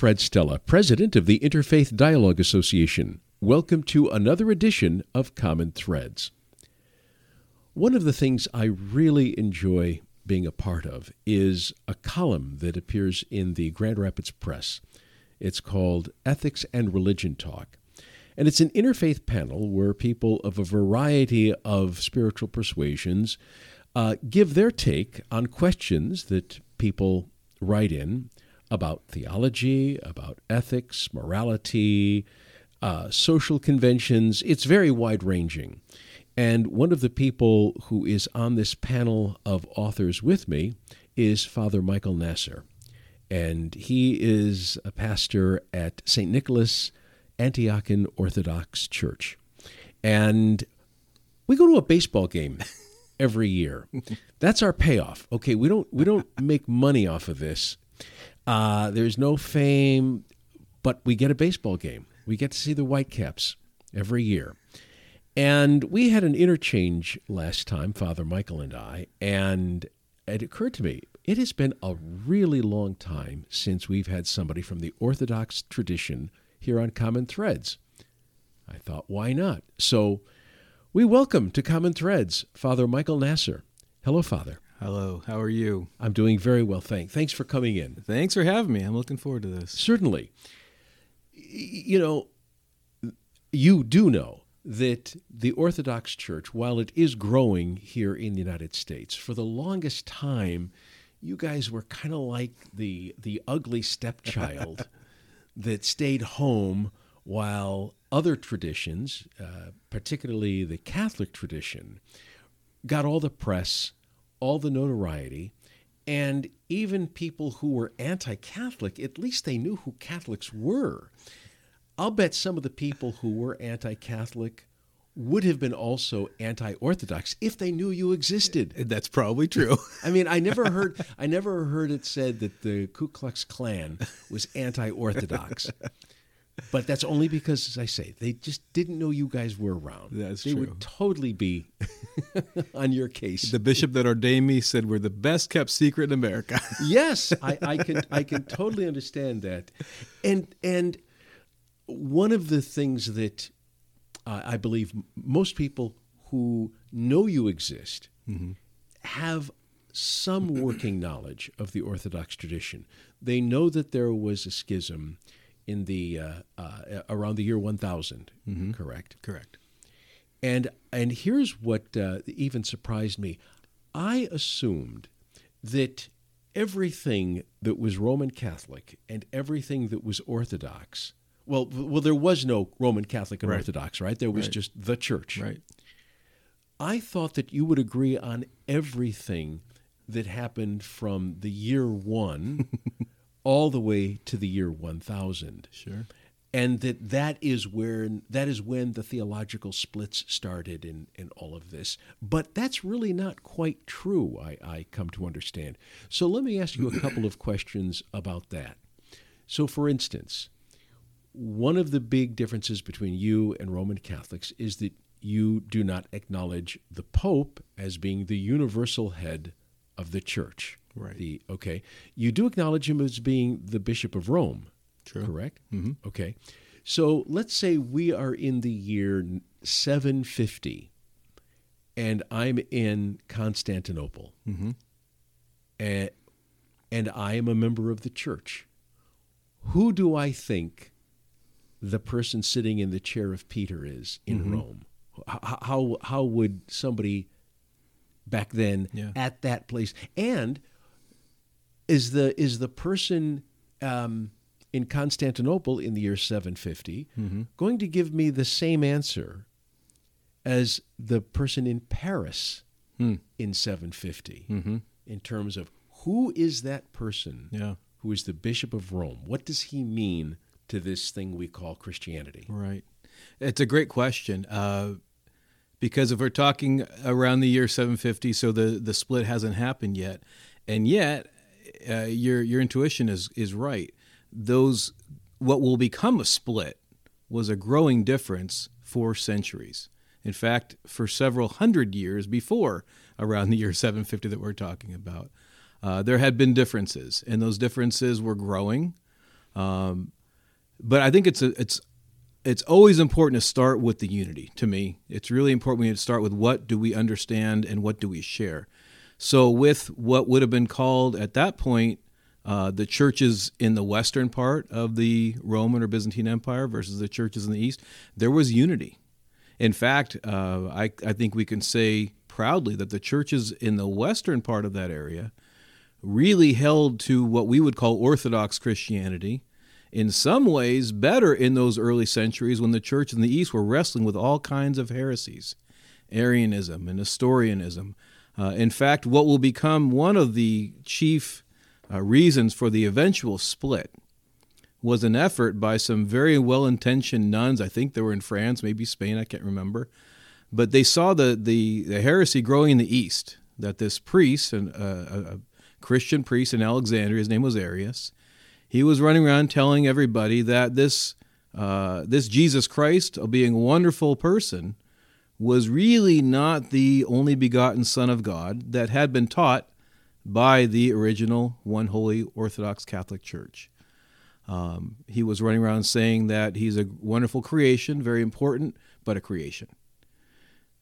Fred Stella, President of the Interfaith Dialogue Association. Welcome to another edition of Common Threads. One of the things I really enjoy being a part of is a column that appears in the Grand Rapids Press. It's called Ethics and Religion Talk. And it's an interfaith panel where people of a variety of spiritual persuasions uh, give their take on questions that people write in about theology, about ethics, morality, uh, social conventions. It's very wide ranging. And one of the people who is on this panel of authors with me is Father Michael Nasser. And he is a pastor at St. Nicholas Antiochian Orthodox Church. And we go to a baseball game every year. That's our payoff. Okay, we don't we don't make money off of this. Uh, there's no fame, but we get a baseball game. We get to see the Whitecaps every year. And we had an interchange last time, Father Michael and I, and it occurred to me it has been a really long time since we've had somebody from the Orthodox tradition here on Common Threads. I thought, why not? So we welcome to Common Threads Father Michael Nasser. Hello, Father. Hello, how are you? I'm doing very well, thanks. Thanks for coming in. Thanks for having me. I'm looking forward to this. Certainly. You know, you do know that the Orthodox Church, while it is growing here in the United States, for the longest time, you guys were kind of like the the ugly stepchild that stayed home while other traditions, uh, particularly the Catholic tradition, got all the press, all the notoriety, and even people who were anti Catholic, at least they knew who Catholics were. I'll bet some of the people who were anti Catholic would have been also anti-orthodox if they knew you existed. Eh, that's probably true. I mean, I never heard I never heard it said that the Ku Klux Klan was anti-orthodox. But that's only because, as I say, they just didn't know you guys were around. That's they true. would totally be on your case. the bishop that ordained me said we're the best kept secret in America. yes, I, I can I can totally understand that, and and one of the things that uh, I believe most people who know you exist have some working knowledge of the Orthodox tradition. They know that there was a schism in the uh, uh, around the year 1000, correct? Correct. And and here's what uh, even surprised me. I assumed that everything that was Roman Catholic and everything that was Orthodox. Well, well, there was no Roman Catholic and Right. Orthodox, right? There was Right. just the church. Right. I thought that you would agree on everything that happened from the year one all the way to the year 1000 Sure. and that that is where that is when the theological splits started in, in all of this. But that's really not quite true I, I come to understand. So let me ask you a couple of questions about that. So for instance one of the big differences between you and roman catholics is that you do not acknowledge the pope as being the universal head of the church Right. the okay you do acknowledge him as being the bishop of rome True. correct? Mm-hmm. Okay. So let's say we are in the year 750 and I'm in Constantinople Mm-hmm. and, and I am a member of the church. Who do I think the person sitting in the chair of Peter is in Mm-hmm. Rome? How, how, how would somebody back then Yeah. at that place and is the is the person um, in Constantinople in the year 750 going to give me the same answer as the person in Paris in 750 in terms of who is that person Yeah. who is the Bishop of Rome? What does he mean to this thing we call Christianity? Right. It's a great question. Uh, because if we're talking around the year 750, so the, the split hasn't happened yet, and yet uh, your your intuition is is right. Those what will become a split was a growing difference for centuries. In fact, for several hundred years before around the year 750 that we're talking about, uh, there had been differences, and those differences were growing. Um, but I think it's a, it's it's always important to start with the unity. To me, it's really important we need to start with what do we understand and what do we share. So, with what would have been called at that point uh, the churches in the western part of the Roman or Byzantine Empire versus the churches in the east, there was unity. In fact, uh, I, I think we can say proudly that the churches in the western part of that area really held to what we would call Orthodox Christianity in some ways better in those early centuries when the church in the East were wrestling with all kinds of heresies, Arianism and Nestorianism. Uh, in fact, what will become one of the chief uh, reasons for the eventual split was an effort by some very well intentioned nuns. I think they were in France, maybe Spain, I can't remember. But they saw the, the, the heresy growing in the East, that this priest, an, uh, a Christian priest in Alexandria, his name was Arius, he was running around telling everybody that this uh, this Jesus Christ, being a wonderful person, was really not the only begotten Son of God that had been taught by the original one holy Orthodox Catholic Church. Um, he was running around saying that he's a wonderful creation, very important, but a creation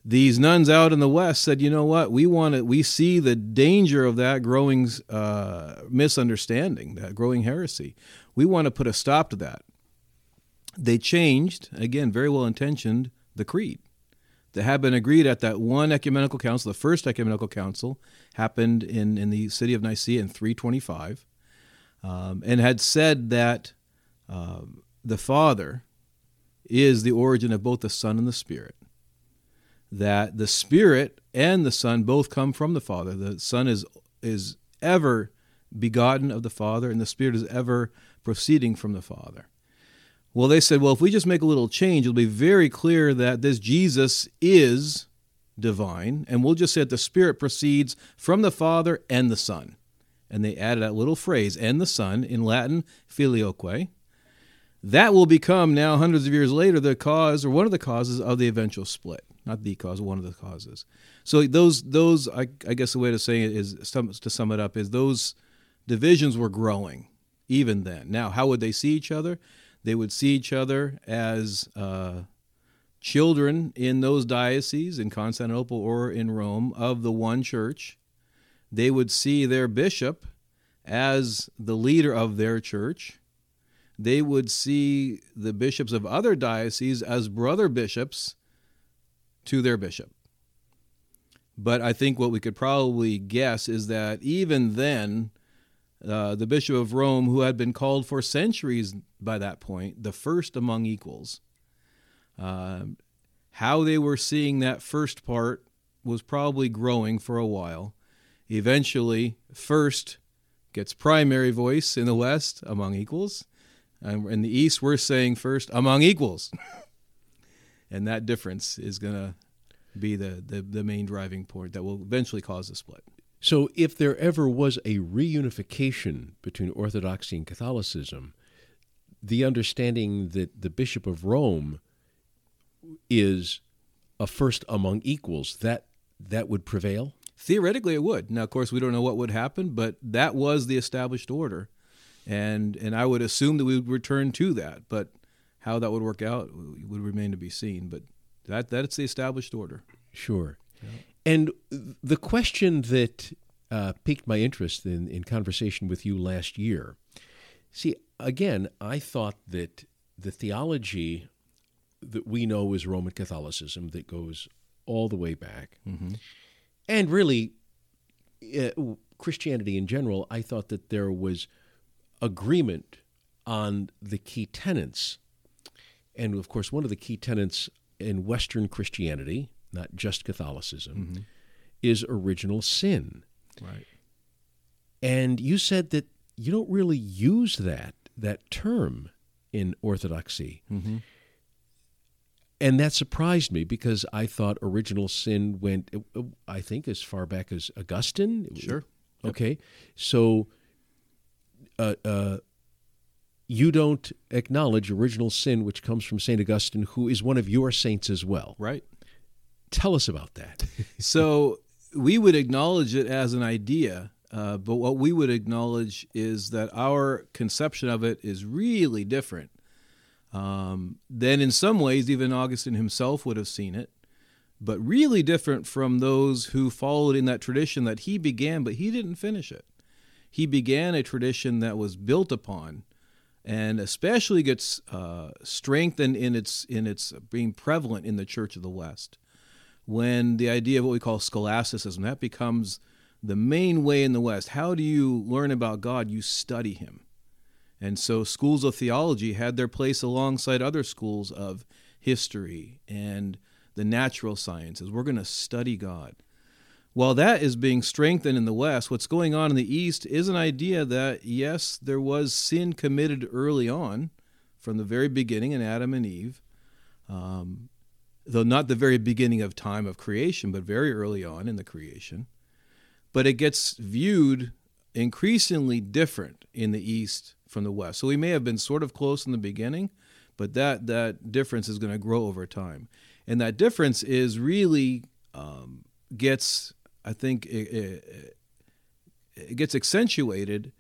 these nuns out in the west said, "You know what? We want to. We see the danger of that growing uh, misunderstanding, that growing heresy. We want to put a stop to that." They changed again, very well intentioned, the creed that had been agreed at that one ecumenical council. The first ecumenical council happened in in the city of Nicaea in 325, um, and had said that um, the Father is the origin of both the Son and the Spirit that the Spirit and the Son both come from the Father. The Son is is ever begotten of the Father, and the Spirit is ever proceeding from the Father. Well, they said, well, if we just make a little change, it'll be very clear that this Jesus is divine, and we'll just say that the Spirit proceeds from the Father and the Son. And they added that little phrase, and the Son, in Latin, filioque. That will become now, hundreds of years later, the cause or one of the causes of the eventual split not the cause, one of the causes. So those those I, I guess the way to say it is to sum it up is those divisions were growing even then. Now, how would they see each other? They would see each other as uh, children in those dioceses in Constantinople or in Rome of the one church. They would see their bishop as the leader of their church. They would see the bishops of other dioceses as brother bishops to their bishop. But I think what we could probably guess is that even then, uh, the Bishop of Rome, who had been called for centuries by that point, the first among equals, uh, how they were seeing that first part was probably growing for a while. Eventually, first gets primary voice in the West among equals. And in the East, we're saying first among equals. and that difference is going to be the, the, the main driving point that will eventually cause a split. So, if there ever was a reunification between Orthodoxy and Catholicism, the understanding that the Bishop of Rome is a first among equals, that that would prevail? Theoretically, it would. Now, of course, we don't know what would happen, but that was the established order, and and I would assume that we would return to that. But how that would work out would remain to be seen. But that that's the established order. Sure. Yeah. And the question that uh, piqued my interest in, in conversation with you last year. See, again, I thought that the theology that we know is Roman Catholicism that goes all the way back, mm-hmm. and really uh, Christianity in general, I thought that there was agreement on the key tenets and of course, one of the key tenets in Western Christianity, not just Catholicism, mm-hmm. is original sin. Right. And you said that you don't really use that that term in Orthodoxy. Mm-hmm. and that surprised me because I thought original sin went, I think, as far back as Augustine. Sure. Okay. So, uh, uh, you don't acknowledge original sin, which comes from St. Augustine, who is one of your saints as well. Right. Tell us about that. so, we would acknowledge it as an idea, uh, but what we would acknowledge is that our conception of it is really different um, than, in some ways, even Augustine himself would have seen it, but really different from those who followed in that tradition that he began, but he didn't finish it. He began a tradition that was built upon and especially gets uh, strengthened in its in its being prevalent in the Church of the West when the idea of what we call scholasticism that becomes the main way in the West. How do you learn about God? You study Him. And so schools of theology had their place alongside other schools of history and the natural sciences. We're going to study God. While that is being strengthened in the West, what's going on in the East is an idea that, yes, there was sin committed early on from the very beginning in Adam and Eve. Um, though not the very beginning of time of creation, but very early on in the creation. But it gets viewed increasingly different in the East from the West. So we may have been sort of close in the beginning, but that, that difference is going to grow over time. And that difference is really um, gets, I think, it, it, it gets accentuated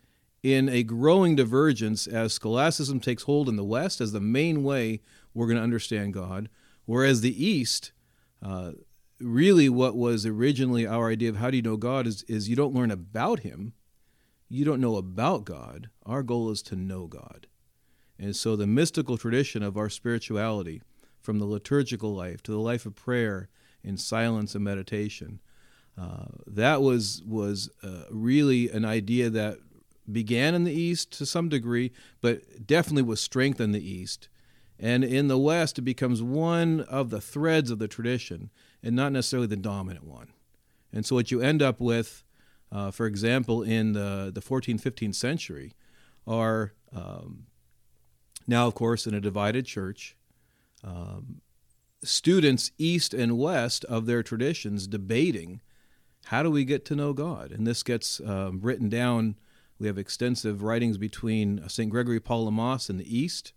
in a growing divergence as scholasticism takes hold in the West as the main way we're going to understand God, Whereas the East, uh, really what was originally our idea of how do you know God is, is you don't learn about Him, you don't know about God. Our goal is to know God. And so the mystical tradition of our spirituality, from the liturgical life to the life of prayer in silence and meditation, uh, that was was uh, really an idea that began in the East to some degree, but definitely was strengthened in the East and in the West, it becomes one of the threads of the tradition and not necessarily the dominant one. And so, what you end up with, uh, for example, in the, the 14th, 15th century, are um, now, of course, in a divided church, um, students east and west of their traditions debating how do we get to know God? And this gets um, written down. We have extensive writings between St. Gregory Palamas in the east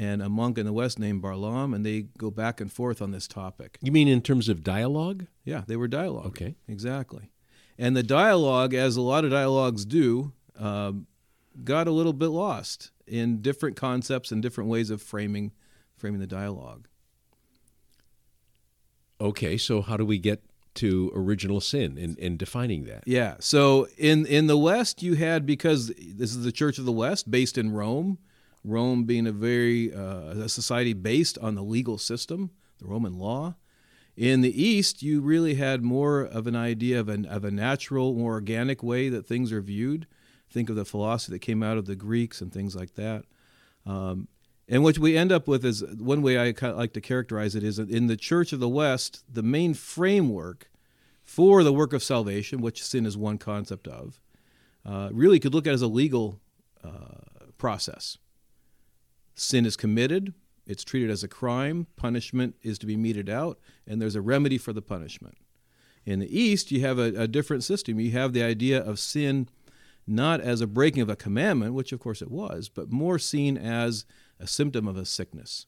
and a monk in the West named Barlaam, and they go back and forth on this topic. You mean in terms of dialogue? Yeah, they were dialogue. Okay. Exactly. And the dialogue, as a lot of dialogues do, um, got a little bit lost in different concepts and different ways of framing framing the dialogue. Okay, so how do we get to original sin in, in defining that? Yeah. So in in the West, you had because this is the Church of the West, based in Rome Rome being a very uh, a society based on the legal system, the Roman law. In the East, you really had more of an idea of, an, of a natural, more organic way that things are viewed. Think of the philosophy that came out of the Greeks and things like that. Um, and what we end up with is one way I like to characterize it is that in the Church of the West, the main framework for the work of salvation, which sin is one concept of, uh, really could look at as a legal uh, process. Sin is committed, it's treated as a crime, punishment is to be meted out, and there's a remedy for the punishment. In the East, you have a, a different system. You have the idea of sin not as a breaking of a commandment, which of course it was, but more seen as a symptom of a sickness.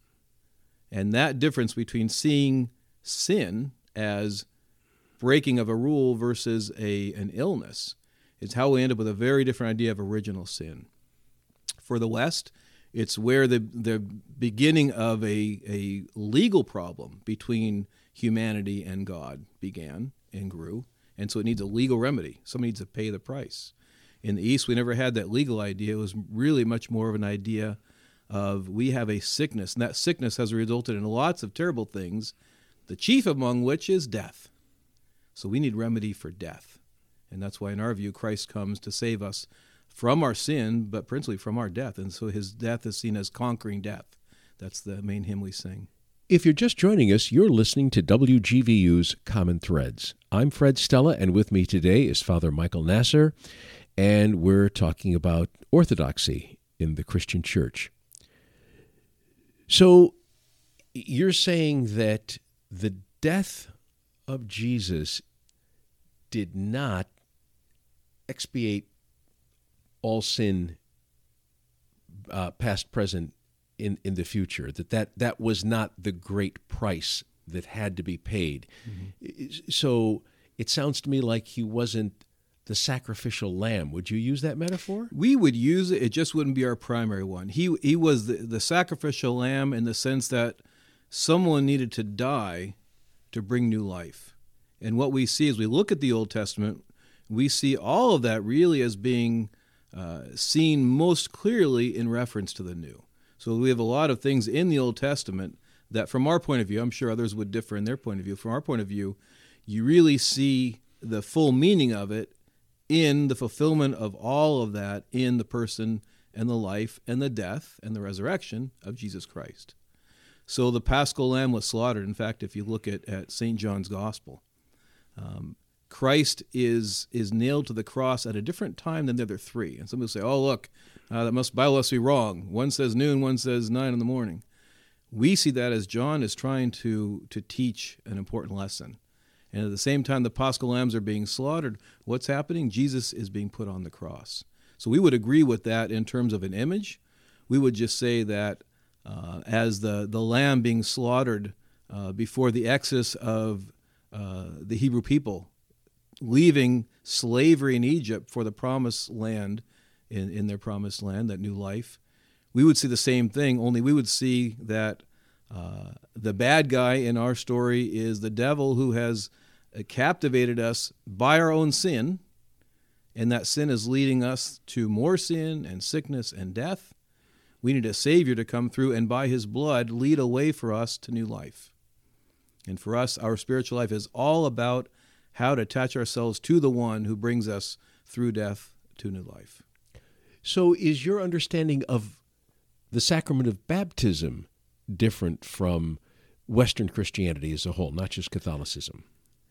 And that difference between seeing sin as breaking of a rule versus a, an illness is how we end up with a very different idea of original sin. For the West, it's where the, the beginning of a, a legal problem between humanity and God began and grew. And so it needs a legal remedy. Somebody needs to pay the price. In the East, we never had that legal idea. It was really much more of an idea of we have a sickness, and that sickness has resulted in lots of terrible things, the chief among which is death. So we need remedy for death. And that's why, in our view, Christ comes to save us from our sin, but principally from our death. And so his death is seen as conquering death. That's the main hymn we sing. If you're just joining us, you're listening to WGVU's Common Threads. I'm Fred Stella, and with me today is Father Michael Nasser, and we're talking about orthodoxy in the Christian church. So, you're saying that the death of Jesus did not expiate all sin uh, past present in, in the future that, that that was not the great price that had to be paid. Mm-hmm. so it sounds to me like he wasn't the sacrificial lamb. Would you use that metaphor? We would use it. It just wouldn't be our primary one. He he was the, the sacrificial lamb in the sense that someone needed to die to bring new life. And what we see as we look at the old testament we see all of that really as being uh, seen most clearly in reference to the new. So we have a lot of things in the Old Testament that, from our point of view, I'm sure others would differ in their point of view. From our point of view, you really see the full meaning of it in the fulfillment of all of that in the person and the life and the death and the resurrection of Jesus Christ. So the paschal lamb was slaughtered. In fact, if you look at, at St. John's Gospel, um, Christ is is nailed to the cross at a different time than the other three. And some people say, "Oh, look, uh, that must Bible must be wrong. One says noon, one says nine in the morning." We see that as John is trying to to teach an important lesson. And at the same time, the Paschal lambs are being slaughtered. What's happening? Jesus is being put on the cross. So we would agree with that in terms of an image. We would just say that uh, as the, the lamb being slaughtered uh, before the exodus of uh, the Hebrew people leaving slavery in Egypt for the promised land, in, in their promised land, that new life, we would see the same thing, only we would see that uh, the bad guy in our story is the devil who has uh, captivated us by our own sin, and that sin is leading us to more sin and sickness and death. We need a Savior to come through and by His blood lead a way for us to new life. And for us, our spiritual life is all about how to attach ourselves to the one who brings us through death to new life. So, is your understanding of the sacrament of baptism different from Western Christianity as a whole, not just Catholicism?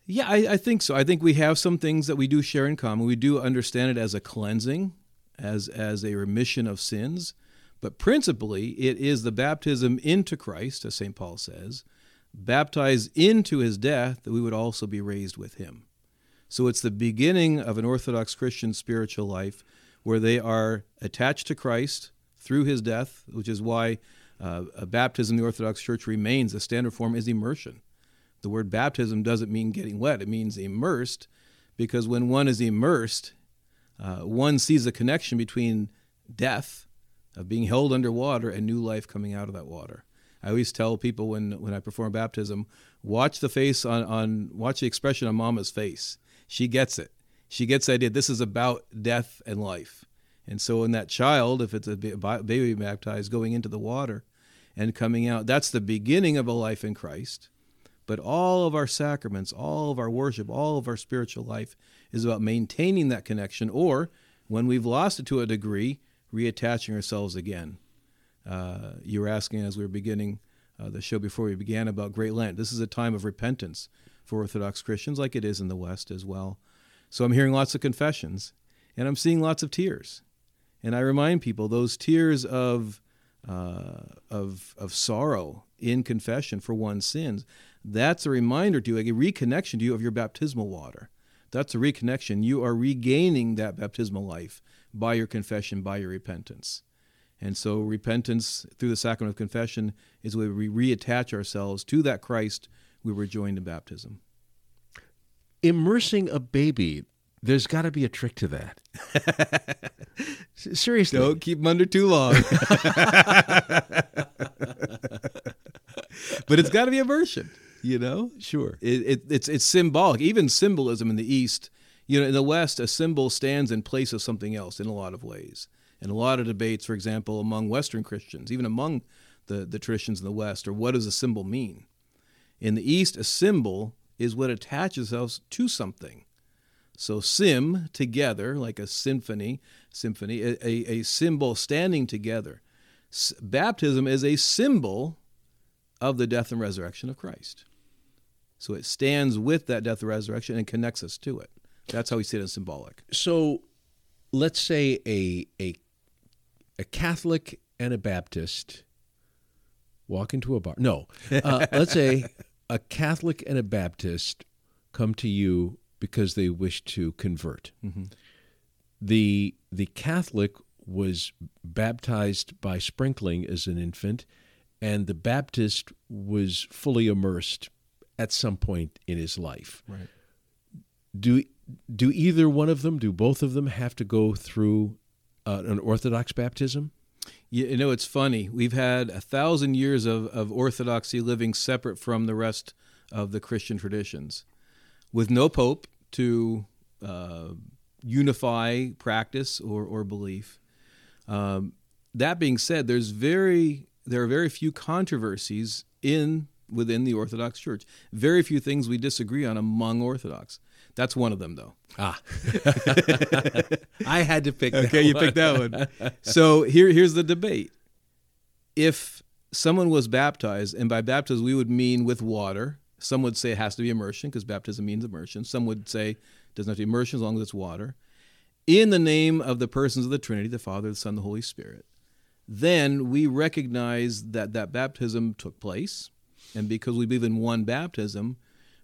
Yeah, I, I, think so. I think we have some things that we do share in common. We do understand it as a cleansing, as as a remission of sins, but principally it is the baptism into Christ, as St. Paul says, baptized into his death, that we would also be raised with him. So it's the beginning of an Orthodox Christian spiritual life where they are attached to Christ through his death, which is why uh, baptism in the Orthodox Church remains the standard form is immersion. The word baptism doesn't mean getting wet, it means immersed, because when one is immersed, uh, one sees a connection between death, of being held under water, and new life coming out of that water. I always tell people when when I perform baptism, watch the face on, on watch the expression on mama's face. She gets it. She gets the idea this is about death and life. And so in that child, if it's a baby baptized, going into the water and coming out, that's the beginning of a life in Christ. But all of our sacraments, all of our worship, all of our spiritual life is about maintaining that connection, or when we've lost it to a degree, reattaching ourselves again. Uh, you were asking as we were beginning uh, the show before we began about Great Lent. This is a time of repentance for Orthodox Christians, like it is in the West as well. So I'm hearing lots of confessions, and I'm seeing lots of tears. And I remind people those tears of uh, of of sorrow in confession for one's sins. That's a reminder to you, a reconnection to you of your baptismal water. That's a reconnection. You are regaining that baptismal life by your confession, by your repentance. And so repentance through the sacrament of confession is where we reattach ourselves to that Christ we were joined in baptism. Immersing a baby, there's got to be a trick to that. Seriously. Don't keep them under too long. but it's got to be immersion, you know? Sure. It, it, it's, it's symbolic. Even symbolism in the East, you know, in the West, a symbol stands in place of something else in a lot of ways and a lot of debates, for example, among Western Christians, even among the, the traditions in the West, or what does a symbol mean? In the East, a symbol is what attaches us to something. So sim together, like a symphony, symphony, a, a, symbol standing together. S- baptism is a symbol of the death and resurrection of Christ. So it stands with that death and resurrection and connects us to it. That's how we see it as symbolic. So let's say a, a a Catholic and a Baptist walk into a bar. No, uh, let's say a Catholic and a Baptist come to you because they wish to convert. Mm-hmm. The the Catholic was baptized by sprinkling as an infant, and the Baptist was fully immersed at some point in his life. Right. Do do either one of them, do both of them have to go through uh, an Orthodox baptism? You, know, it's funny. We've had a thousand years of, of orthodoxy living separate from the rest of the Christian traditions, with no pope to uh, unify practice or, or belief. Um, that being said, there's very there are very few controversies in within the Orthodox Church. Very few things we disagree on among Orthodox. That's one of them, though. Ah, I had to pick. Okay, you one. picked that one. So here, here's the debate. If someone was baptized, and by baptism we would mean with water, some would say it has to be immersion because baptism means immersion. Some would say it doesn't have to be immersion as long as it's water. In the name of the persons of the Trinity, the Father, the Son, the Holy Spirit, then we recognize that that baptism took place. And because we believe in one baptism,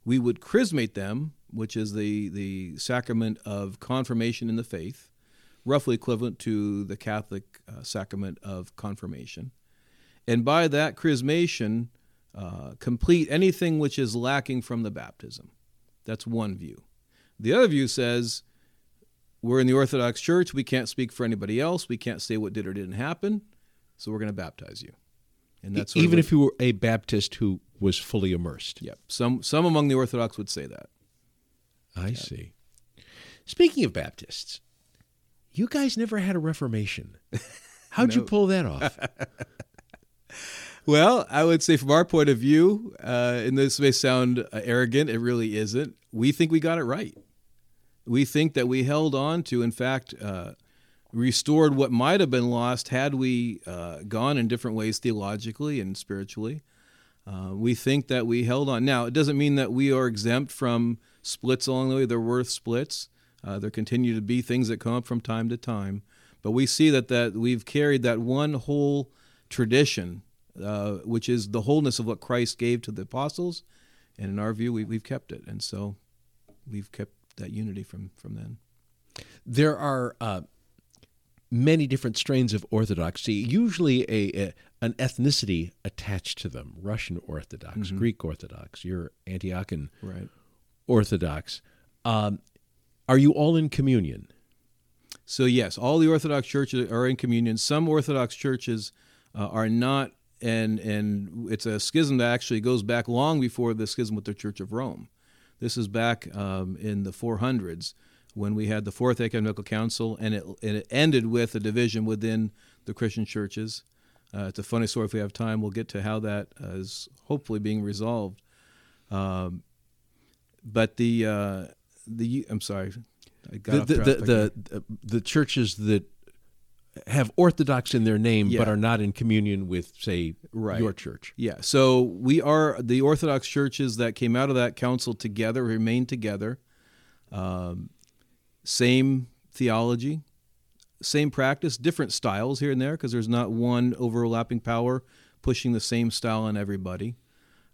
we would chrismate them, which is the, the sacrament of confirmation in the faith, roughly equivalent to the Catholic uh, sacrament of confirmation. And by that chrismation, uh, complete anything which is lacking from the baptism. That's one view. The other view says we're in the Orthodox Church, we can't speak for anybody else, we can't say what did or didn't happen, so we're going to baptize you. And that's even if you were a Baptist who was fully immersed. Yep. Some some among the Orthodox would say that. I see. Speaking of Baptists, you guys never had a Reformation. How'd you pull that off? Well, I would say from our point of view, uh, and this may sound uh, arrogant, it really isn't. We think we got it right. We think that we held on to, in fact, uh, restored what might have been lost had we uh, gone in different ways theologically and spiritually. Uh, we think that we held on. Now, it doesn't mean that we are exempt from splits along the way. There were splits. Uh, there continue to be things that come up from time to time. But we see that, that we've carried that one whole tradition, uh, which is the wholeness of what Christ gave to the apostles. And in our view, we, we've kept it. And so we've kept that unity from, from then. there are uh, many different strains of Orthodoxy, usually a, a an ethnicity attached to them. Russian Orthodox, Greek Orthodox, you're Antiochian Right. Orthodox. Um, are you all in communion? So yes, all the Orthodox churches are in communion. Some Orthodox churches uh, are not, and and it's a schism that actually goes back long before the schism with the Church of Rome. This is back um, in the 400s when we had the Fourth Ecumenical Council, and it and it ended with a division within the Christian churches. Uh, it's a funny story. If we have time, we'll get to how that uh, is hopefully being resolved. Um, but the uh, the I'm sorry, I got The the, the, the, the churches that have Orthodox in their name but are not in communion with, say, Right. your church. Yeah, so we are the Orthodox churches that came out of that council together, remain together. Um, same theology, same practice, different styles here and there because there's not one overlapping power pushing the same style on everybody.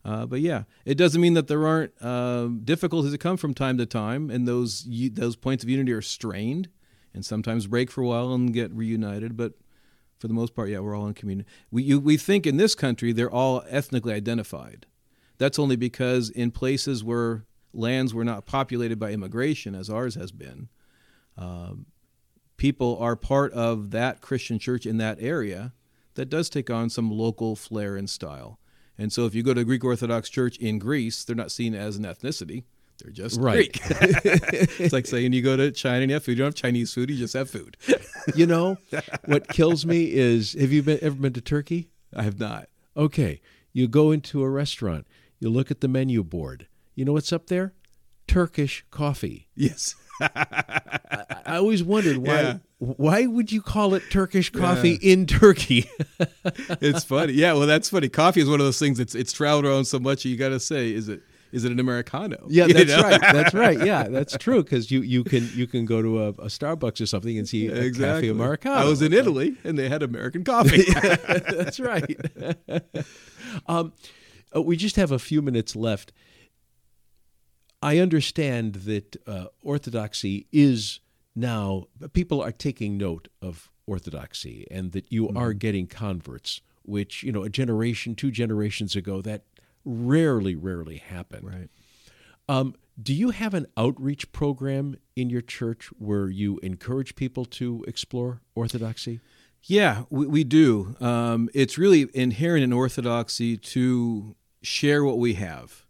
Uh, but yeah, it doesn't mean that there aren't um difficulties that come from time to time, and those those points of unity are strained, and sometimes break for a while and get reunited. But for the most part, yeah, we're all in communion. We you, we think in this country they're all ethnically identified. That's only because in places where lands were not populated by immigration, as ours has been, um, people are part of that Christian church in that area that does take on some local flair and style. And so if you go to a Greek Orthodox church in Greece, they're not seen as an ethnicity. They're just Right. Greek. it's like saying you go to China and you have food. You don't have Chinese food, you just have food. You know, what kills me is have you been, ever been to Turkey? I have not. Okay, you go into a restaurant, you look at the menu board. You know what's up there? Turkish coffee. Yes. I always wondered why Yeah. Why would you call it Turkish coffee in Turkey? it's funny. Yeah, well, that's funny. Coffee is one of those things that's it's traveled around so much. You got to say, is it is it an americano? yeah, You that's know? right. That's right. Yeah, that's true because you, you can you can go to a, a Starbucks or something and see Exactly. cafe americano. I was in Italy and they had American coffee. that's right. Um, uh, we just have a few minutes left. I understand that uh, orthodoxy is now, people are taking note of orthodoxy and that you mm-hmm. are getting converts, which, you know, a generation, two generations ago, that rarely, rarely happened. Right. Um, do you have an outreach program in your church where you encourage people to explore orthodoxy? Yeah, we, we do. Um, it's really inherent in orthodoxy to share what we have.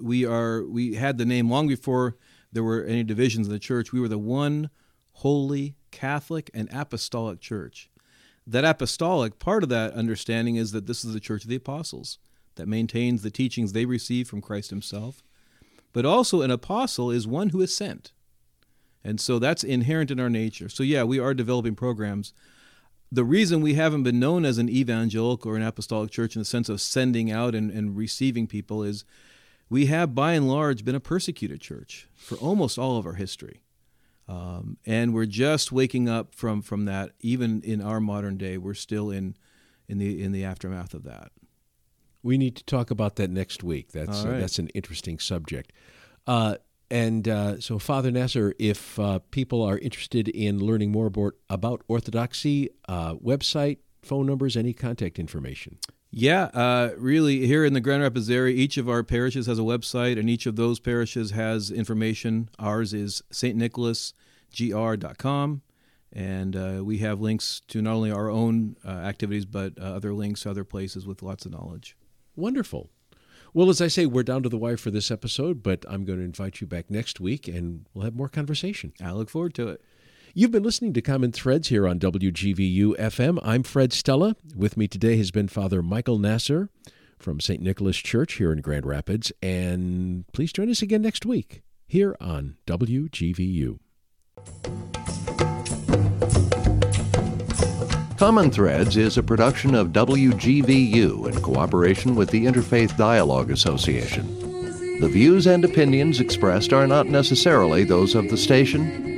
We are we had the name long before there were any divisions in the church. We were the one holy Catholic and apostolic church. That apostolic part of that understanding is that this is the church of the apostles that maintains the teachings they received from Christ himself. But also an apostle is one who is sent. And so that's inherent in our nature. So yeah, we are developing programs the reason we haven't been known as an evangelical or an apostolic church in the sense of sending out and, and receiving people is we have by and large been a persecuted church for almost all of our history. Um, and we're just waking up from, from that. Even in our modern day, we're still in, in, the, in the aftermath of that. We need to talk about that next week. That's, right. uh, that's an interesting subject. Uh, and uh, so, Father Nasser, if uh, people are interested in learning more about, about Orthodoxy, uh, website, phone numbers, any contact information? Yeah, uh, really, here in the Grand Rapids area, each of our parishes has a website, and each of those parishes has information. Ours is stnicholasgr.com, and uh, we have links to not only our own uh, activities, but other links to other places with lots of knowledge. Wonderful. Well, as I say, we're down to the wire for this episode, but I'm going to invite you back next week and we'll have more conversation. I look forward to it. You've been listening to Common Threads here on WGVU FM. I'm Fred Stella. With me today has been Father Michael Nasser from St. Nicholas Church here in Grand Rapids. And please join us again next week here on WGVU. Common Threads is a production of WGVU in cooperation with the Interfaith Dialogue Association. The views and opinions expressed are not necessarily those of the station,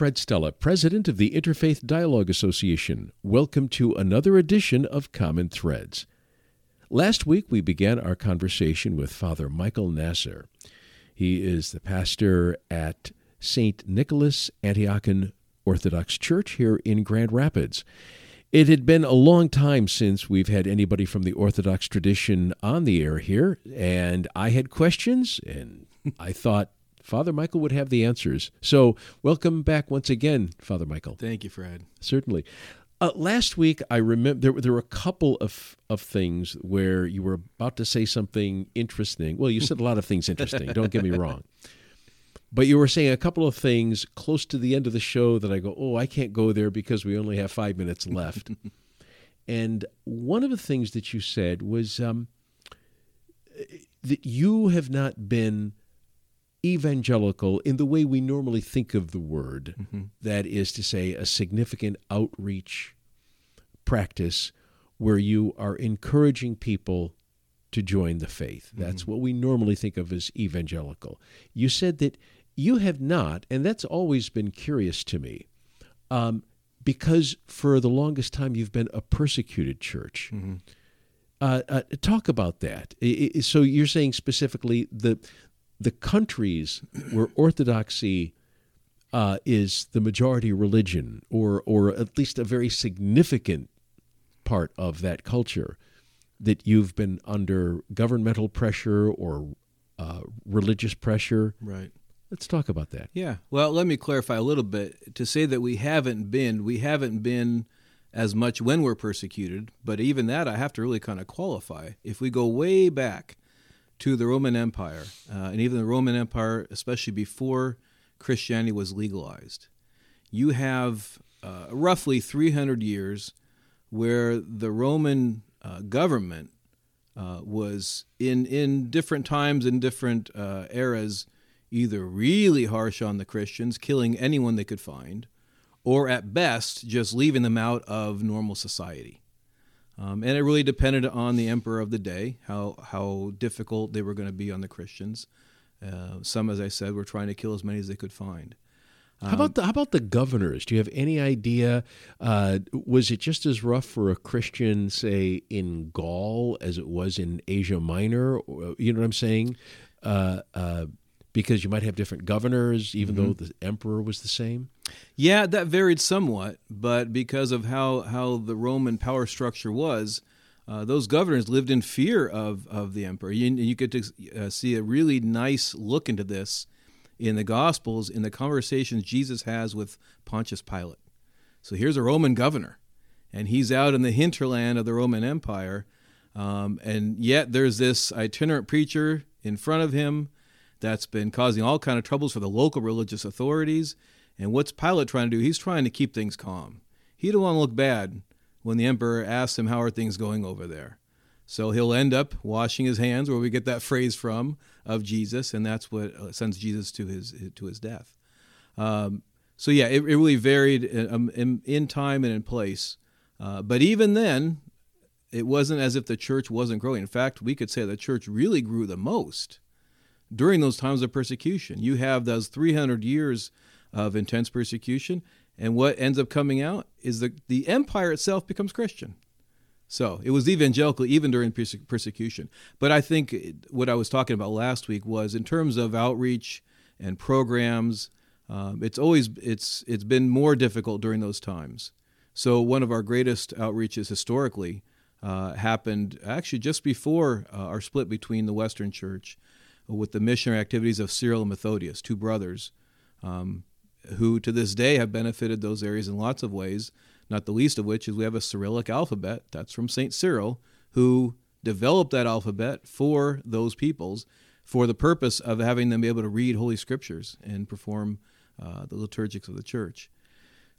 Fred Stella, President of the Interfaith Dialogue Association. Welcome to another edition of Common Threads. Last week we began our conversation with Father Michael Nasser. He is the pastor at St. Nicholas Antiochian Orthodox Church here in Grand Rapids. It had been a long time since we've had anybody from the Orthodox tradition on the air here, and I had questions, and I thought Father Michael would have the answers. So, welcome back once again, Father Michael. Thank you, Fred. Certainly. Uh, last week, I remember there, there were a couple of, of things where you were about to say something interesting. Well, you said a lot of things interesting, don't get me wrong. But you were saying a couple of things close to the end of the show that I go, oh, I can't go there because we only have five minutes left. and one of the things that you said was um, that you have not been evangelical in the way we normally think of the word. Mm-hmm. That is to say, a significant outreach practice where you are encouraging people to join the faith. That's what we normally think of as evangelical. You said that you have not, and that's always been curious to me, um, because for the longest time you've been a persecuted church. Uh, uh, talk about that. So you're saying specifically the the countries where orthodoxy uh, is the majority religion, or or at least a very significant part of that culture, that you've been under governmental pressure or uh, religious pressure. Right. Let's talk about that. Yeah. Well, let me clarify a little bit. To say that we haven't been, we haven't been as much when we're persecuted, but even that I have to really kind of qualify. If we go way back to the Roman Empire, uh, and even the Roman Empire, especially before Christianity was legalized, you have uh, roughly 300 years where the Roman uh, government uh, was in in different times in different uh, eras either really harsh on the Christians, killing anyone they could find, or at best just leaving them out of normal society. Um, and it really depended on the emperor of the day how how difficult they were going to be on the Christians. Uh, some, as I said, were trying to kill as many as they could find. How about the how about the governors? Do you have any idea? Uh, was it just as rough for a Christian, say, in Gaul as it was in Asia Minor? You know what I'm saying? Uh, uh, because you might have different governors, even though the emperor was the same. Yeah, that varied somewhat, but because of how, how the Roman power structure was, uh, those governors lived in fear of, of the emperor. You, you get to uh, see a really nice look into this in the Gospels in the conversations Jesus has with Pontius Pilate. So here's a Roman governor, and he's out in the hinterland of the Roman Empire, um, and yet there's this itinerant preacher in front of him that's been causing all kind of troubles for the local religious authorities. And what's Pilate trying to do? He's trying to keep things calm. He don't want to look bad when the emperor asks him how are things going over there. So he'll end up washing his hands, where we get that phrase from of Jesus, and that's what uh, sends Jesus to his to his death. Um, so yeah, it, it really varied in, um, in, in time and in place. Uh, but even then, it wasn't as if the church wasn't growing. In fact, we could say the church really grew the most during those times of persecution. You have those 300 years of intense persecution, and what ends up coming out is that the empire itself becomes Christian. So it was evangelical even during persecution. But I think what I was talking about last week was in terms of outreach and programs. Um, it's always it's it's been more difficult during those times. So one of our greatest outreaches historically uh, happened actually just before uh, our split between the Western Church with the missionary activities of Cyril and Methodius, two brothers, um, who to this day have benefited those areas in lots of ways. Not the least of which is we have a Cyrillic alphabet that's from Saint Cyril, who developed that alphabet for those peoples for the purpose of having them be able to read Holy Scriptures and perform uh, the liturgics of the church.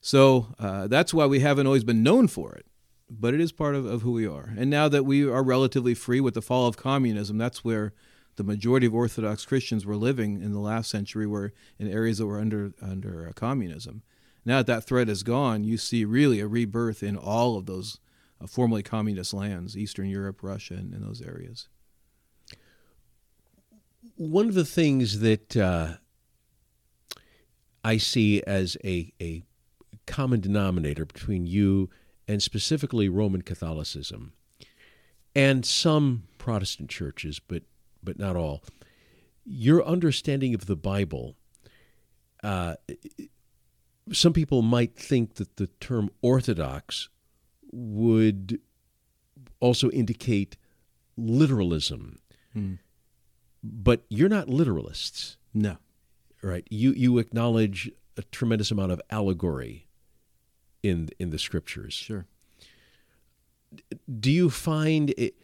So uh, that's why we haven't always been known for it, but it is part of, of who we are. And now that we are relatively free with the fall of communism, that's where the majority of Orthodox Christians were living in the last century were in areas that were under under uh, communism. Now that that threat is gone, you see really a rebirth in all of those uh, formerly communist lands, Eastern Europe, Russia, and, those areas. One of the things that uh, I see as a, a common denominator between you and specifically Roman Catholicism and some Protestant churches, but but not all, your understanding of the Bible. Uh, some people might think that the term Orthodox would also indicate literalism, but you're not literalists No. right you you acknowledge a tremendous amount of allegory in in the scriptures Sure. do you find it,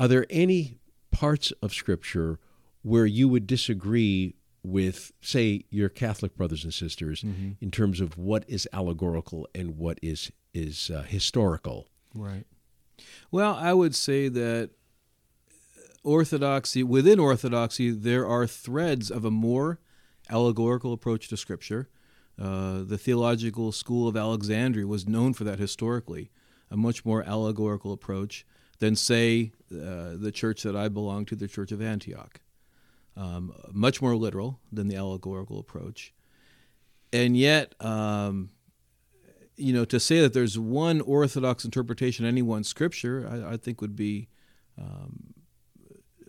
are there any parts of scripture where you would disagree with say your catholic brothers and sisters in terms of what is allegorical and what is is uh, historical Right. Well, I would say that orthodoxy within orthodoxy there are threads of a more allegorical approach to scripture. Uh, the theological school of Alexandria was known for that historically, a much more allegorical approach than say uh, the church that I belong to, the Church of Antioch. Um, much more literal than the allegorical approach. And yet, um, you know, to say that there's one orthodox interpretation of any one scripture, I, I think would be um,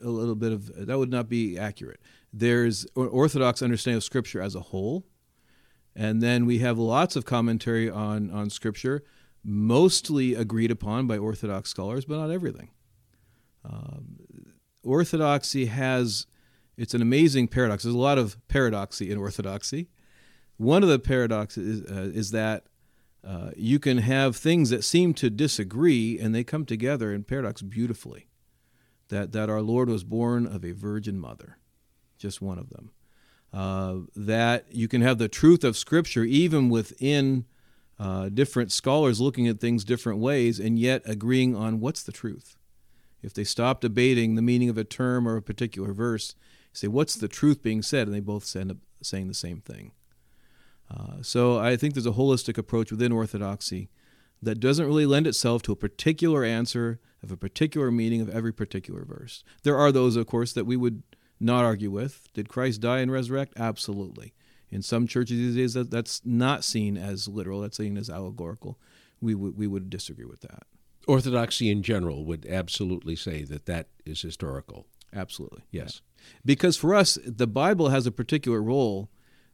a little bit of that would not be accurate. There's an orthodox understanding of scripture as a whole, and then we have lots of commentary on on scripture, mostly agreed upon by orthodox scholars, but not everything. Um, orthodoxy has it's an amazing paradox. There's a lot of paradoxy in orthodoxy. One of the paradoxes is, uh, is that uh, you can have things that seem to disagree and they come together in paradox beautifully. That, that our Lord was born of a virgin mother, just one of them. Uh, that you can have the truth of Scripture even within uh, different scholars looking at things different ways and yet agreeing on what's the truth. If they stop debating the meaning of a term or a particular verse, say, what's the truth being said? And they both end up saying the same thing. Uh, so I think there's a holistic approach within Orthodoxy that doesn't really lend itself to a particular answer of a particular meaning of every particular verse. There are those, of course, that we would not argue with. Did Christ die and resurrect? Absolutely. In some churches these days, that, that's not seen as literal, that's seen as allegorical. We, w- we would disagree with that. Orthodoxy in general would absolutely say that that is historical. Absolutely. Yes. Yeah. Because for us, the Bible has a particular role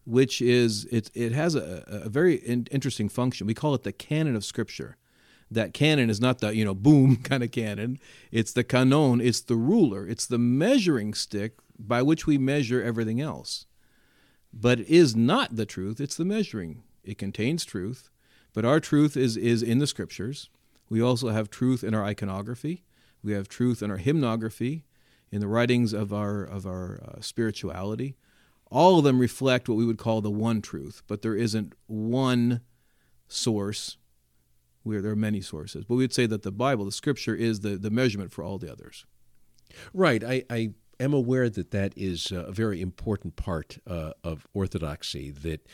which is it, it has a, a very in, interesting function. We call it the canon of Scripture. That canon is not the you know boom kind of canon. It's the canon. It's the ruler. It's the measuring stick by which we measure everything else. But it is not the truth. It's the measuring. It contains truth, but our truth is is in the Scriptures. We also have truth in our iconography. We have truth in our hymnography, in the writings of our of our uh, spirituality all of them reflect what we would call the one truth, but there isn't one source where there are many sources. But we'd say that the Bible, the scripture, is the, the measurement for all the others. Right. I, I am aware that that is a very important part uh, of orthodoxy, that,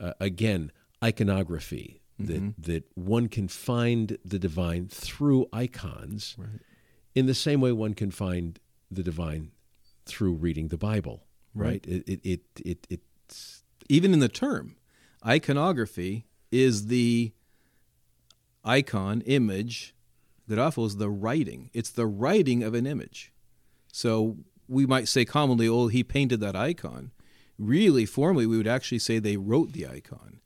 uh, again, iconography, mm-hmm. that one can find the divine through icons right. in the same way one can find the divine through reading the Bible right? It, it, it, it, it's even in the term iconography is the icon image grapho is the writing it's the writing of an image so we might say commonly oh he painted that icon really formally we would actually say they wrote the icon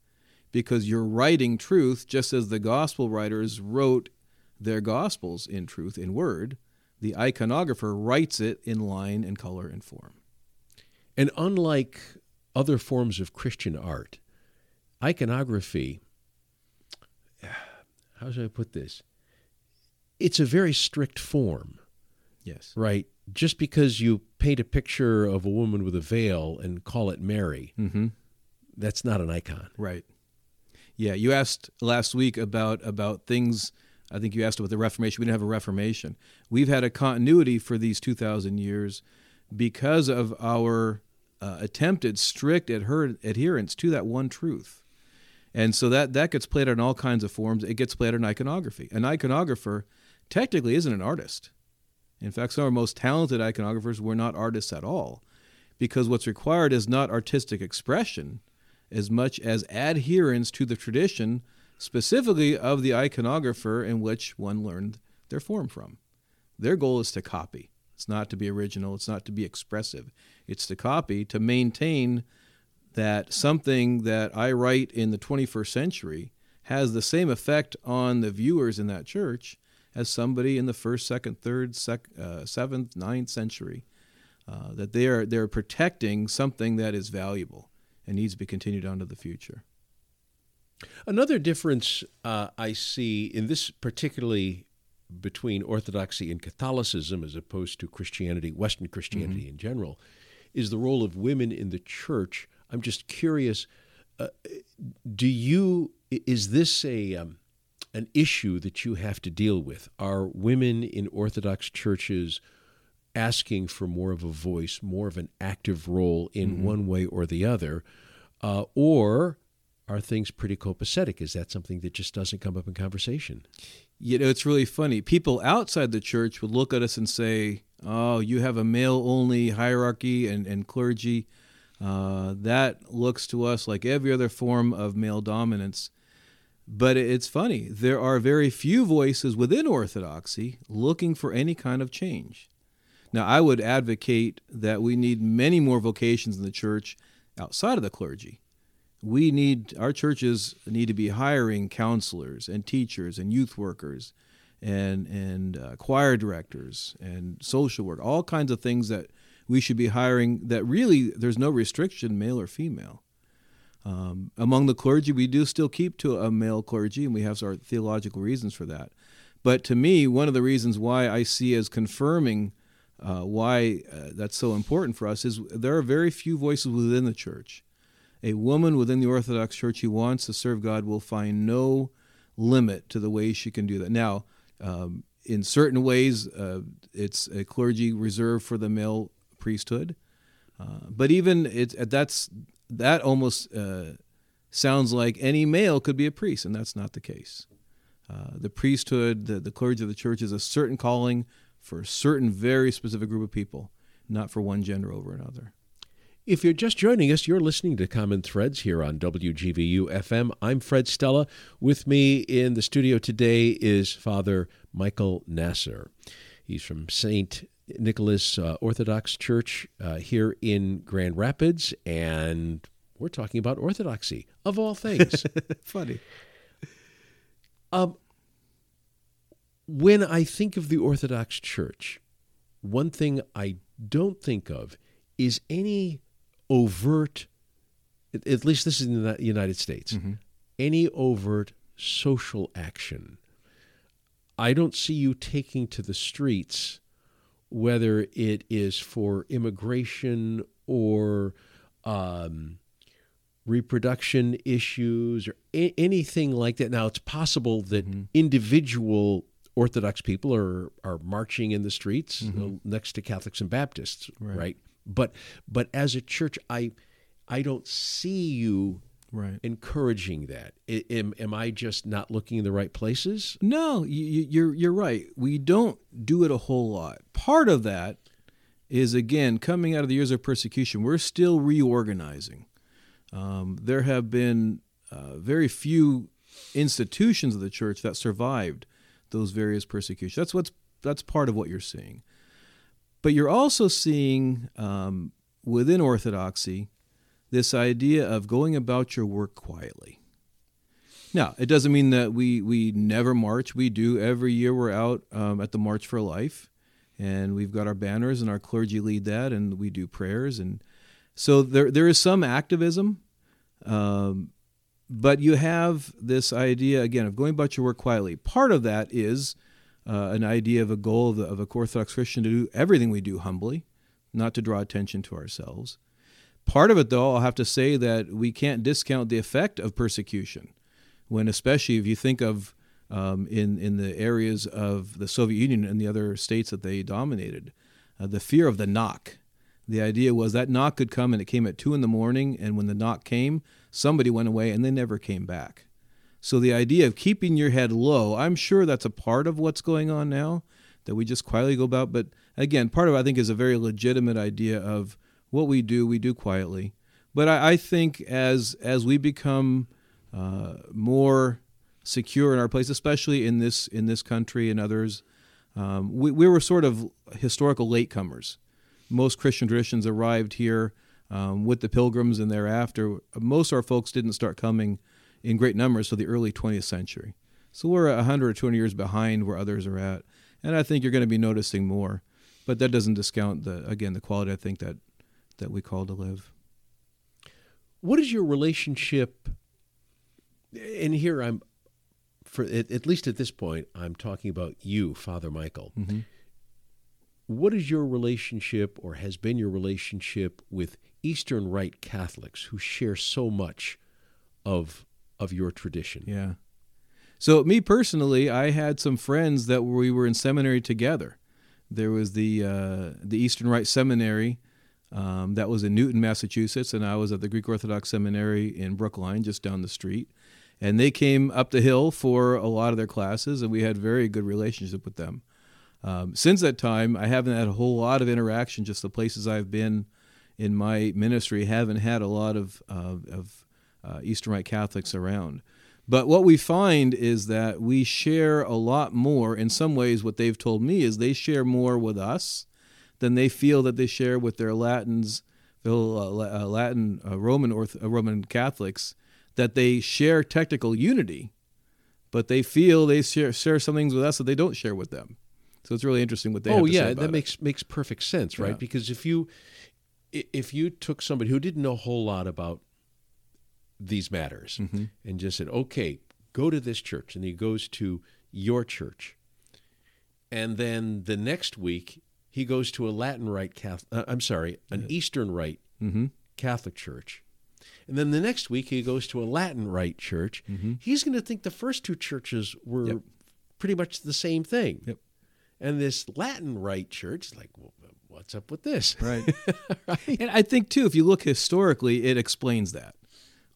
because you're writing truth just as the gospel writers wrote their gospels in truth in word the iconographer writes it in line and color and form and unlike other forms of Christian art, iconography, how should I put this? It's a very strict form. Yes. Right? Just because you paint a picture of a woman with a veil and call it Mary, mm-hmm. that's not an icon. Right. Yeah, you asked last week about about things. I think you asked about the Reformation. We didn't have a Reformation. We've had a continuity for these two thousand years because of our uh, attempted strict adher- adherence to that one truth. And so that, that gets played out in all kinds of forms. It gets played out in iconography. An iconographer technically isn't an artist. In fact, some of our most talented iconographers were not artists at all, because what's required is not artistic expression as much as adherence to the tradition, specifically of the iconographer in which one learned their form from. Their goal is to copy. It's not to be original, it's not to be expressive. It's to copy, to maintain that something that I write in the 21st century has the same effect on the viewers in that church as somebody in the first, second, third, sec, uh, seventh, ninth century. Uh, that they are they're protecting something that is valuable and needs to be continued on to the future. Another difference uh, I see in this, particularly between Orthodoxy and Catholicism, as opposed to Christianity, Western Christianity mm-hmm. in general, is the role of women in the church. I'm just curious. Uh, do you is this a um, an issue that you have to deal with? Are women in Orthodox churches asking for more of a voice, more of an active role in mm-hmm. one way or the other, uh, or are things pretty copacetic? Is that something that just doesn't come up in conversation? you know, it's really funny. People outside the church would look at us and say, "Oh, you have a male-only hierarchy and and clergy." Uh, that looks to us like every other form of male dominance. But it's funny, there are very few voices within Orthodoxy looking for any kind of change. Now, I would advocate that we need many more vocations in the church outside of the clergy. We need, our churches need to be hiring counselors and teachers and youth workers and, and uh, choir directors and social work, all kinds of things that we should be hiring that really there's no restriction, male or female. Um, among the clergy, we do still keep to a male clergy, and we have our theological reasons for that. But to me, one of the reasons why I see as confirming uh, why uh, that's so important for us is there are very few voices within the church. A woman within the Orthodox Church who wants to serve God will find no limit to the ways she can do that. Now, um, in certain ways, uh, it's a clergy reserved for the male priesthood. Uh, but even it, that's that almost uh, sounds like any male could be a priest, and that's not the case. Uh, the priesthood, the, the clergy of the church, is a certain calling for a certain very specific group of people, not for one gender over another. If you're just joining us, you're listening to Common Threads here on WGVU FM. I'm Fred Stella. With me in the studio today is Father Michael Nasser. He's from St. Nicholas uh, Orthodox Church uh, here in Grand Rapids, and we're talking about orthodoxy of all things. Funny. Um, when I think of the Orthodox Church, one thing I don't think of is any overt, at least this is in the United States, mm-hmm. any overt social action. I don't see you taking to the streets whether it is for immigration or um, reproduction issues or a- anything like that. Now, it's possible that mm-hmm. individual Orthodox people are are marching in the streets mm-hmm. next to Catholics and Baptists, right. right? But but as a church, I I don't see you right. encouraging that. Am, am I just not looking in the right places? No, you, you're you're right. We don't do it a whole lot. Part of that is again coming out of the years of persecution. We're still reorganizing. Um, there have been uh, very few institutions of the church that survived those various persecutions. That's what's that's part of what you're seeing. But you're also seeing um, within Orthodoxy this idea of going about your work quietly. Now, it doesn't mean that we, we never march. We do. Every year we're out um, at the March for Life, and we've got our banners, and our clergy lead that, and we do prayers. And so there, there is some activism, um, but you have this idea, again, of going about your work quietly. Part of that is uh, an idea of a goal of, the, of a Orthodox Christian to do everything we do humbly, not to draw attention to ourselves. Part of it, though, I'll have to say that we can't discount the effect of persecution. When, especially if you think of um, in in the areas of the Soviet Union and the other states that they dominated, uh, the fear of the knock. The idea was that knock could come, and it came at two in the morning. And when the knock came, somebody went away, and they never came back. So the idea of keeping your head low, I'm sure that's a part of what's going on now, that we just quietly go about. But again, part of it, I think is a very legitimate idea of what we do, we do quietly. But I, I think as as we become uh, more secure in our place, especially in this in this country and others, um, we, we were sort of historical latecomers. Most Christian traditions arrived here um, with the Pilgrims, and thereafter, most of our folks didn't start coming in great numbers till the early 20th century. So we're 100 or 200 years behind where others are at, and I think you're going to be noticing more. But that doesn't discount the again the quality I think that that we call to live. What is your relationship? And here I'm, for at, at least at this point, I'm talking about you, Father Michael. Mm-hmm. What is your relationship, or has been your relationship, with Eastern Rite Catholics who share so much of of your tradition? Yeah. So me personally, I had some friends that we were in seminary together. There was the uh, the Eastern Rite Seminary um, that was in Newton, Massachusetts, and I was at the Greek Orthodox Seminary in Brookline, just down the street. and they came up the hill for a lot of their classes, and we had very good relationship with them. Um, since that time, I haven't had a whole lot of interaction. Just the places I've been in my ministry haven't had a lot of uh, of uh, Eastern Catholics around. But what we find is that we share a lot more. In some ways, what they've told me is they share more with us than they feel that they share with their Latins, uh, uh, Latin uh, Roman Orth- uh, Roman Catholics. That they share technical unity, but they feel they share, share some things with us that they don't share with them. So it's really interesting what they. Oh yeah, that it. makes makes perfect sense, right? Yeah. Because if you if you took somebody who didn't know a whole lot about these matters mm-hmm. and just said, okay, go to this church, and he goes to your church, and then the next week he goes to a Latin Rite Catholic, uh, I'm sorry, an yeah. Eastern Rite mm-hmm. Catholic church. And then the next week he goes to a Latin Rite church. Mm-hmm. He's going to think the first two churches were yep. pretty much the same thing. Yep. And this Latin Rite church is like, well, what's up with this? Right. right. And I think, too, if you look historically, it explains that.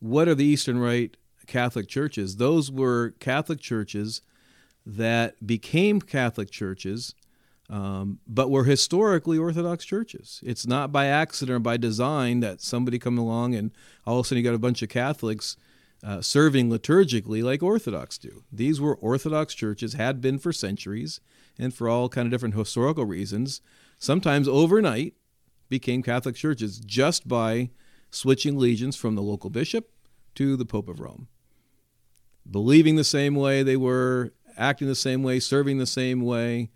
What are the Eastern Rite Catholic churches? Those were Catholic churches that became Catholic churches, um, but were historically Orthodox churches. It's not by accident or by design that somebody come along and all of a sudden you got a bunch of Catholics uh, serving liturgically like Orthodox do. These were Orthodox churches, had been for centuries, and for all kind of different historical reasons, sometimes overnight became Catholic churches just by switching allegiance from the local bishop to the Pope of Rome. Believing the same way they were, acting the same way, serving the same way.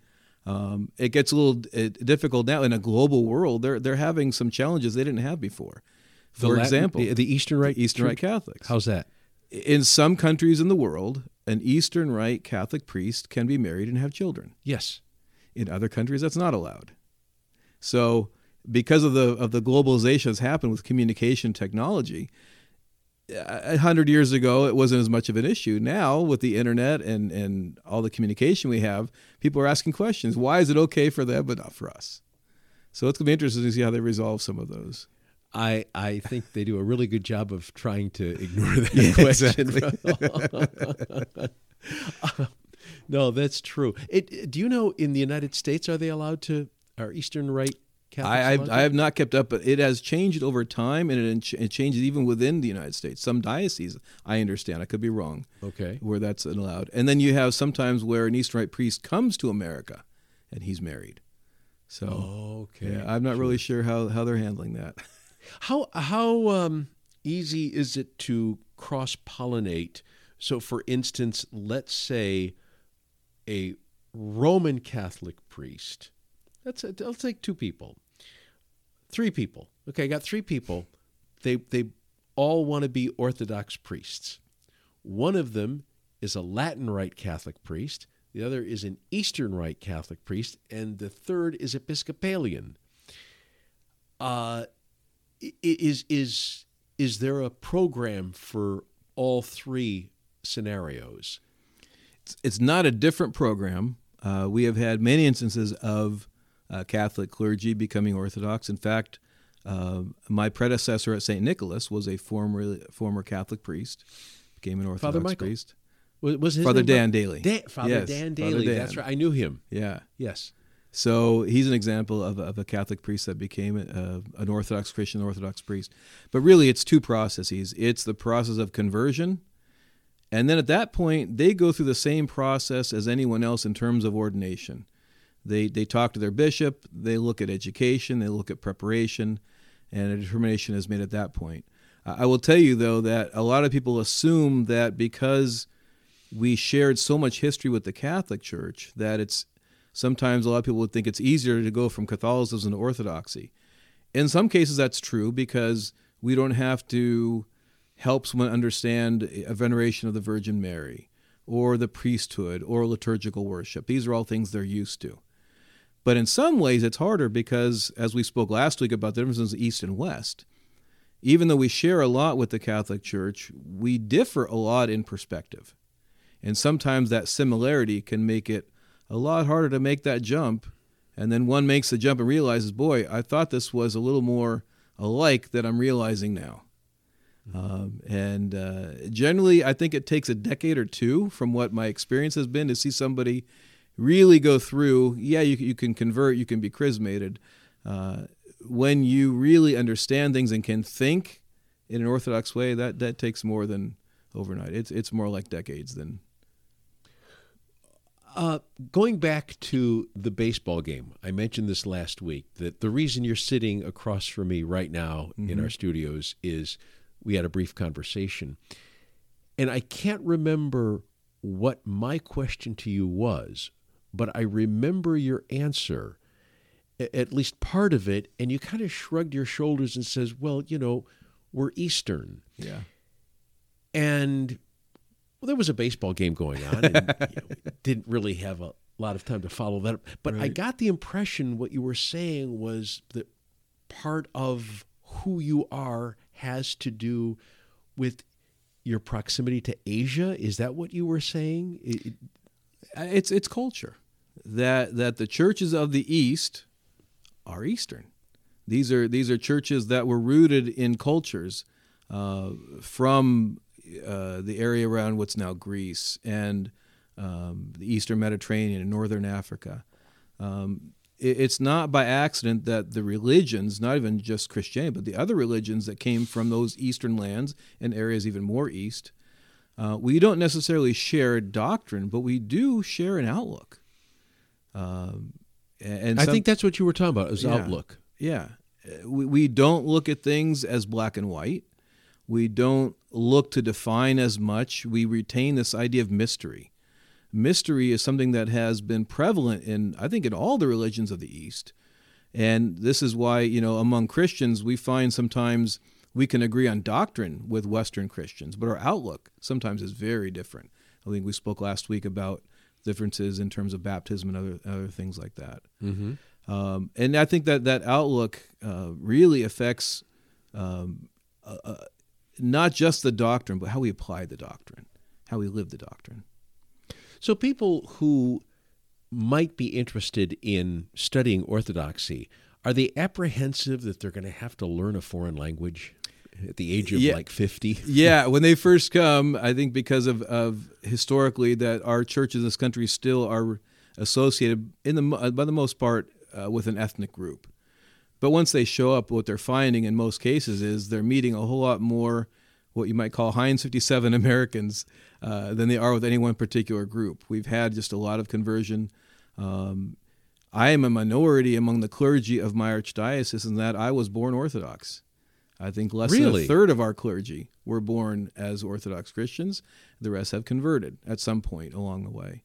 Um, it gets a little uh, difficult now in a global world. They're they're having some challenges they didn't have before. For Latin, example, the, the, Eastern Rite Eastern Rite Catholics. How's that? In some countries in the world, an Eastern Rite Catholic priest can be married and have children. Yes. In other countries, that's not allowed. So, because of the of the globalization that's happened with communication technology, a hundred years ago it wasn't as much of an issue. Now, with the internet and and all the communication we have, people are asking questions. Why is it okay for them but not for us? So it's gonna be interesting to see how they resolve some of those. I, I think they do a really good job of trying to ignore that yeah, question. Exactly. no, that's true. It, do you know in the United States are they allowed to? Are Eastern Rite Catholics? I I've, I have not kept up, but it has changed over time, and it, it changes even within the United States. Some dioceses, I understand, I could be wrong. Okay, where that's allowed, and then you have sometimes where an Eastern Rite priest comes to America, and he's married. So okay, yeah, I'm not sure. really sure how how they're handling that. How how um, easy is it to cross pollinate? So, for instance, let's say a Roman Catholic priest. That's I'll take two people, three people. Okay, I got three people. They they all want to be Orthodox priests. One of them is a Latin Rite Catholic priest. The other is an Eastern Rite Catholic priest, and the third is Episcopalian. Uh, is is is there a program for all three scenarios? It's, it's not a different program. Uh, we have had many instances of uh, Catholic clergy becoming Orthodox. In fact, uh, my predecessor at St. Nicholas was a former former Catholic priest, became an Orthodox Father priest. Was, was his Father name Dan Daly? Da- Father yes, Dan Father Daly. Dan. That's right. I knew him. Yeah. Yes. So he's an example of, of a Catholic priest that became a, an Orthodox Christian, Orthodox priest. But really, it's two processes it's the process of conversion. And then at that point, they go through the same process as anyone else in terms of ordination. They, they talk to their bishop, they look at education, they look at preparation, and a determination is made at that point. I will tell you, though, that a lot of people assume that because we shared so much history with the Catholic Church, that it's sometimes a lot of people would think it's easier to go from Catholicism to Orthodoxy. In some cases, that's true because we don't have to help someone understand a veneration of the Virgin Mary or the priesthood or liturgical worship. These are all things they're used to. But in some ways, it's harder because, as we spoke last week about the differences in East and West, even though we share a lot with the Catholic Church, we differ a lot in perspective. And sometimes that similarity can make it a lot harder to make that jump. And then one makes the jump and realizes, boy, I thought this was a little more alike than I'm realizing now. Um, and uh, generally, I think it takes a decade or two, from what my experience has been, to see somebody really go through. Yeah, you, you can convert, you can be chrismated. Uh, when you really understand things and can think in an orthodox way, that, that takes more than overnight. It's, it's more like decades than. Uh, going back to the baseball game, I mentioned this last week that the reason you're sitting across from me right now mm-hmm. in our studios is we had a brief conversation. And I can't remember what my question to you was, but I remember your answer, at least part of it, and you kind of shrugged your shoulders and says, "Well, you know, we're Eastern." Yeah. And well, there was a baseball game going on, and you know, didn't really have a lot of time to follow that. But right. I got the impression what you were saying was that part of who you are has to do with your proximity to Asia. Is that what you were saying? It, it's it's culture that that the churches of the East are Eastern. These are these are churches that were rooted in cultures uh, from uh, the area around what's now Greece and um, the Eastern Mediterranean and Northern Africa. Um, it's not by accident that the religions, not even just Christianity, but the other religions that came from those eastern lands and areas even more east, uh, we don't necessarily share doctrine, but we do share an outlook. Um, and I think that's what you were talking about is yeah, outlook. Yeah, we we don't look at things as black and white. We don't look to define as much. We retain this idea of mystery mystery is something that has been prevalent in, I think, in all the religions of the East. And this is why, you know, among Christians, we find sometimes we can agree on doctrine with Western Christians, but our outlook sometimes is very different. I think we spoke last week about differences in terms of baptism and other other things like that. Mm-hmm. Um, and I think that that outlook uh, really affects um, uh, not just the doctrine, but how we apply the doctrine, how we live the doctrine. So people who might be interested in studying Orthodoxy, are they apprehensive that they're going to have to learn a foreign language? At the age of yeah. like 50? yeah, when they first come, I think because of, of historically that our churches in this country still are associated, in the by the most part, uh, with an ethnic group. But once they show up, what they're finding in most cases is they're meeting a whole lot more what you might call Heinz 57 Americans uh, than they are with any one particular group. We've had just a lot of conversion. Um, I am a minority among the clergy of my archdiocese in that I was born Orthodox. I think less really? than a third of our clergy were born as Orthodox Christians. The rest have converted at some point along the way.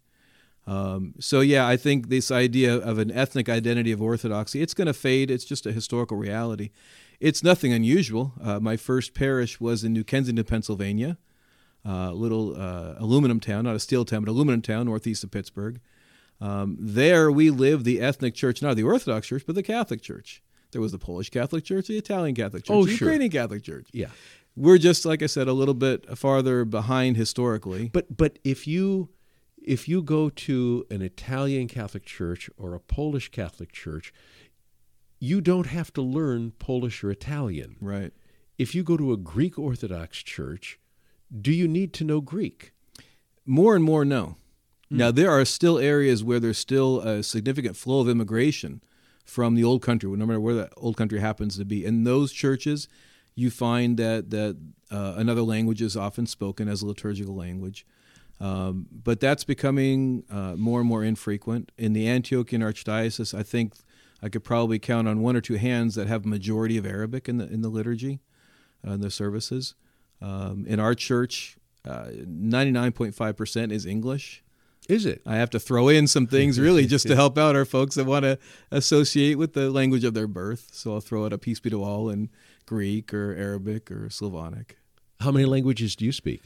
Um, so yeah, I think this idea of an ethnic identity of Orthodoxy, it's going to fade. It's just a historical reality. It's nothing unusual. Uh, my first parish was in New Kensington, Pennsylvania, a uh, little uh, aluminum town, not a steel town, but aluminum town northeast of Pittsburgh. Um, there we lived the ethnic church, not the Orthodox Church, but the Catholic Church. There was the Polish Catholic Church, the Italian Catholic Church, oh, the sure. Ukrainian Catholic Church. Yeah. We're just, like I said, a little bit farther behind historically. But but if you if you go to an Italian Catholic church or a Polish Catholic church, you don't have to learn Polish or Italian. Right. If you go to a Greek Orthodox church, do you need to know Greek? More and more, no. Mm. Now, there are still areas where there's still a significant flow of immigration from the old country, no matter where that old country happens to be. In those churches, you find that, that uh, another language is often spoken as a liturgical language. Um, but that's becoming uh, more and more infrequent. In the Antiochian Archdiocese, I think I could probably count on one or two hands that have majority of Arabic in the in the liturgy, uh, in the services. Um, in our church, ninety nine point five percent is English. Is it? I have to throw in some things really just to help out our folks that want to associate with the language of their birth. So I'll throw out a peace be to all in Greek or Arabic or Slavonic. How many languages do you speak?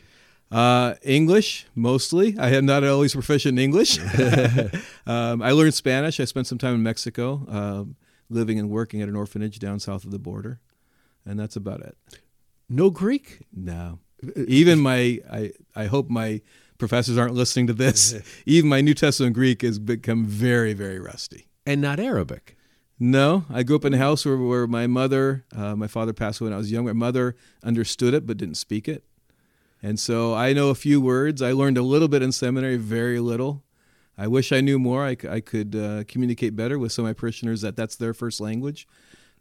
Uh, English mostly. I am not always proficient in English. um, I learned Spanish. I spent some time in Mexico, uh, living and working at an orphanage down south of the border, and that's about it. No Greek? No. Even my, I, I hope my professors aren't listening to this. Even my New Testament Greek has become very, very rusty. And not Arabic. No, I grew up in a house where, where my mother, uh, my father passed away when I was young. My mother understood it but didn't speak it. And so I know a few words. I learned a little bit in seminary, very little. I wish I knew more. I, I could uh, communicate better with some of my parishioners that that's their first language.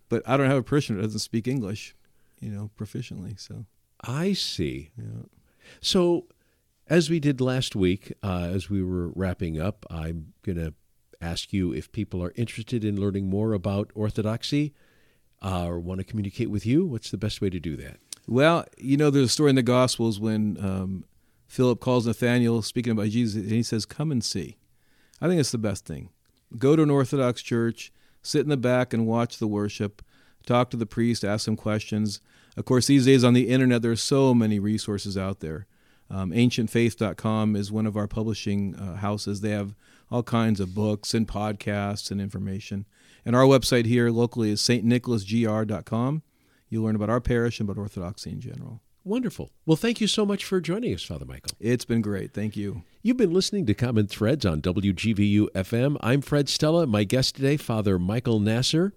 But I don't have a parishioner that doesn't speak English, you know, proficiently. So I see. yeah. So, as we did last week, uh, as we were wrapping up, I'm going to ask you if people are interested in learning more about Orthodoxy uh, or want to communicate with you. What's the best way to do that? Well, you know, there's a story in the Gospels when um, Philip calls Nathaniel speaking about Jesus, and he says, "Come and see." I think it's the best thing. Go to an Orthodox church, sit in the back and watch the worship, talk to the priest, ask them questions. Of course, these days on the internet, there are so many resources out there. Um, ancientfaith.com is one of our publishing uh, houses. They have all kinds of books and podcasts and information. And our website here locally is stnicholasgr.com. You'll learn about our parish and about Orthodoxy in general. Wonderful. Well, thank you so much for joining us, Father Michael. It's been great. Thank you. You've been listening to Common Threads on WGVU FM. I'm Fred Stella. My guest today, Father Michael Nasser.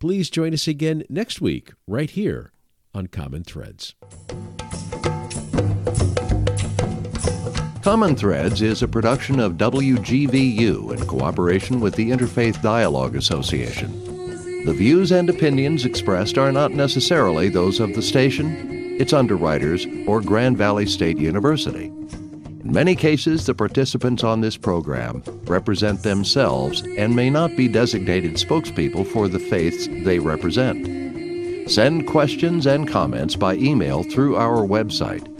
Please join us again next week, right here on Common Threads. Common Threads is a production of WGVU in cooperation with the Interfaith Dialogue Association. The views and opinions expressed are not necessarily those of the station, its underwriters, or Grand Valley State University. In many cases, the participants on this program represent themselves and may not be designated spokespeople for the faiths they represent. Send questions and comments by email through our website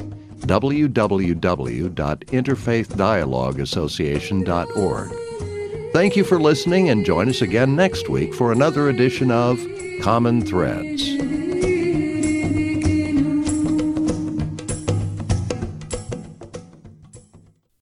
www.interfaithdialogueassociation.org. Thank you for listening and join us again next week for another edition of Common Threads.